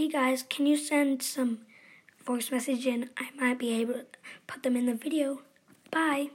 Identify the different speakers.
Speaker 1: hey guys, can you send some voice message in? I might be able to put them in the video. Bye.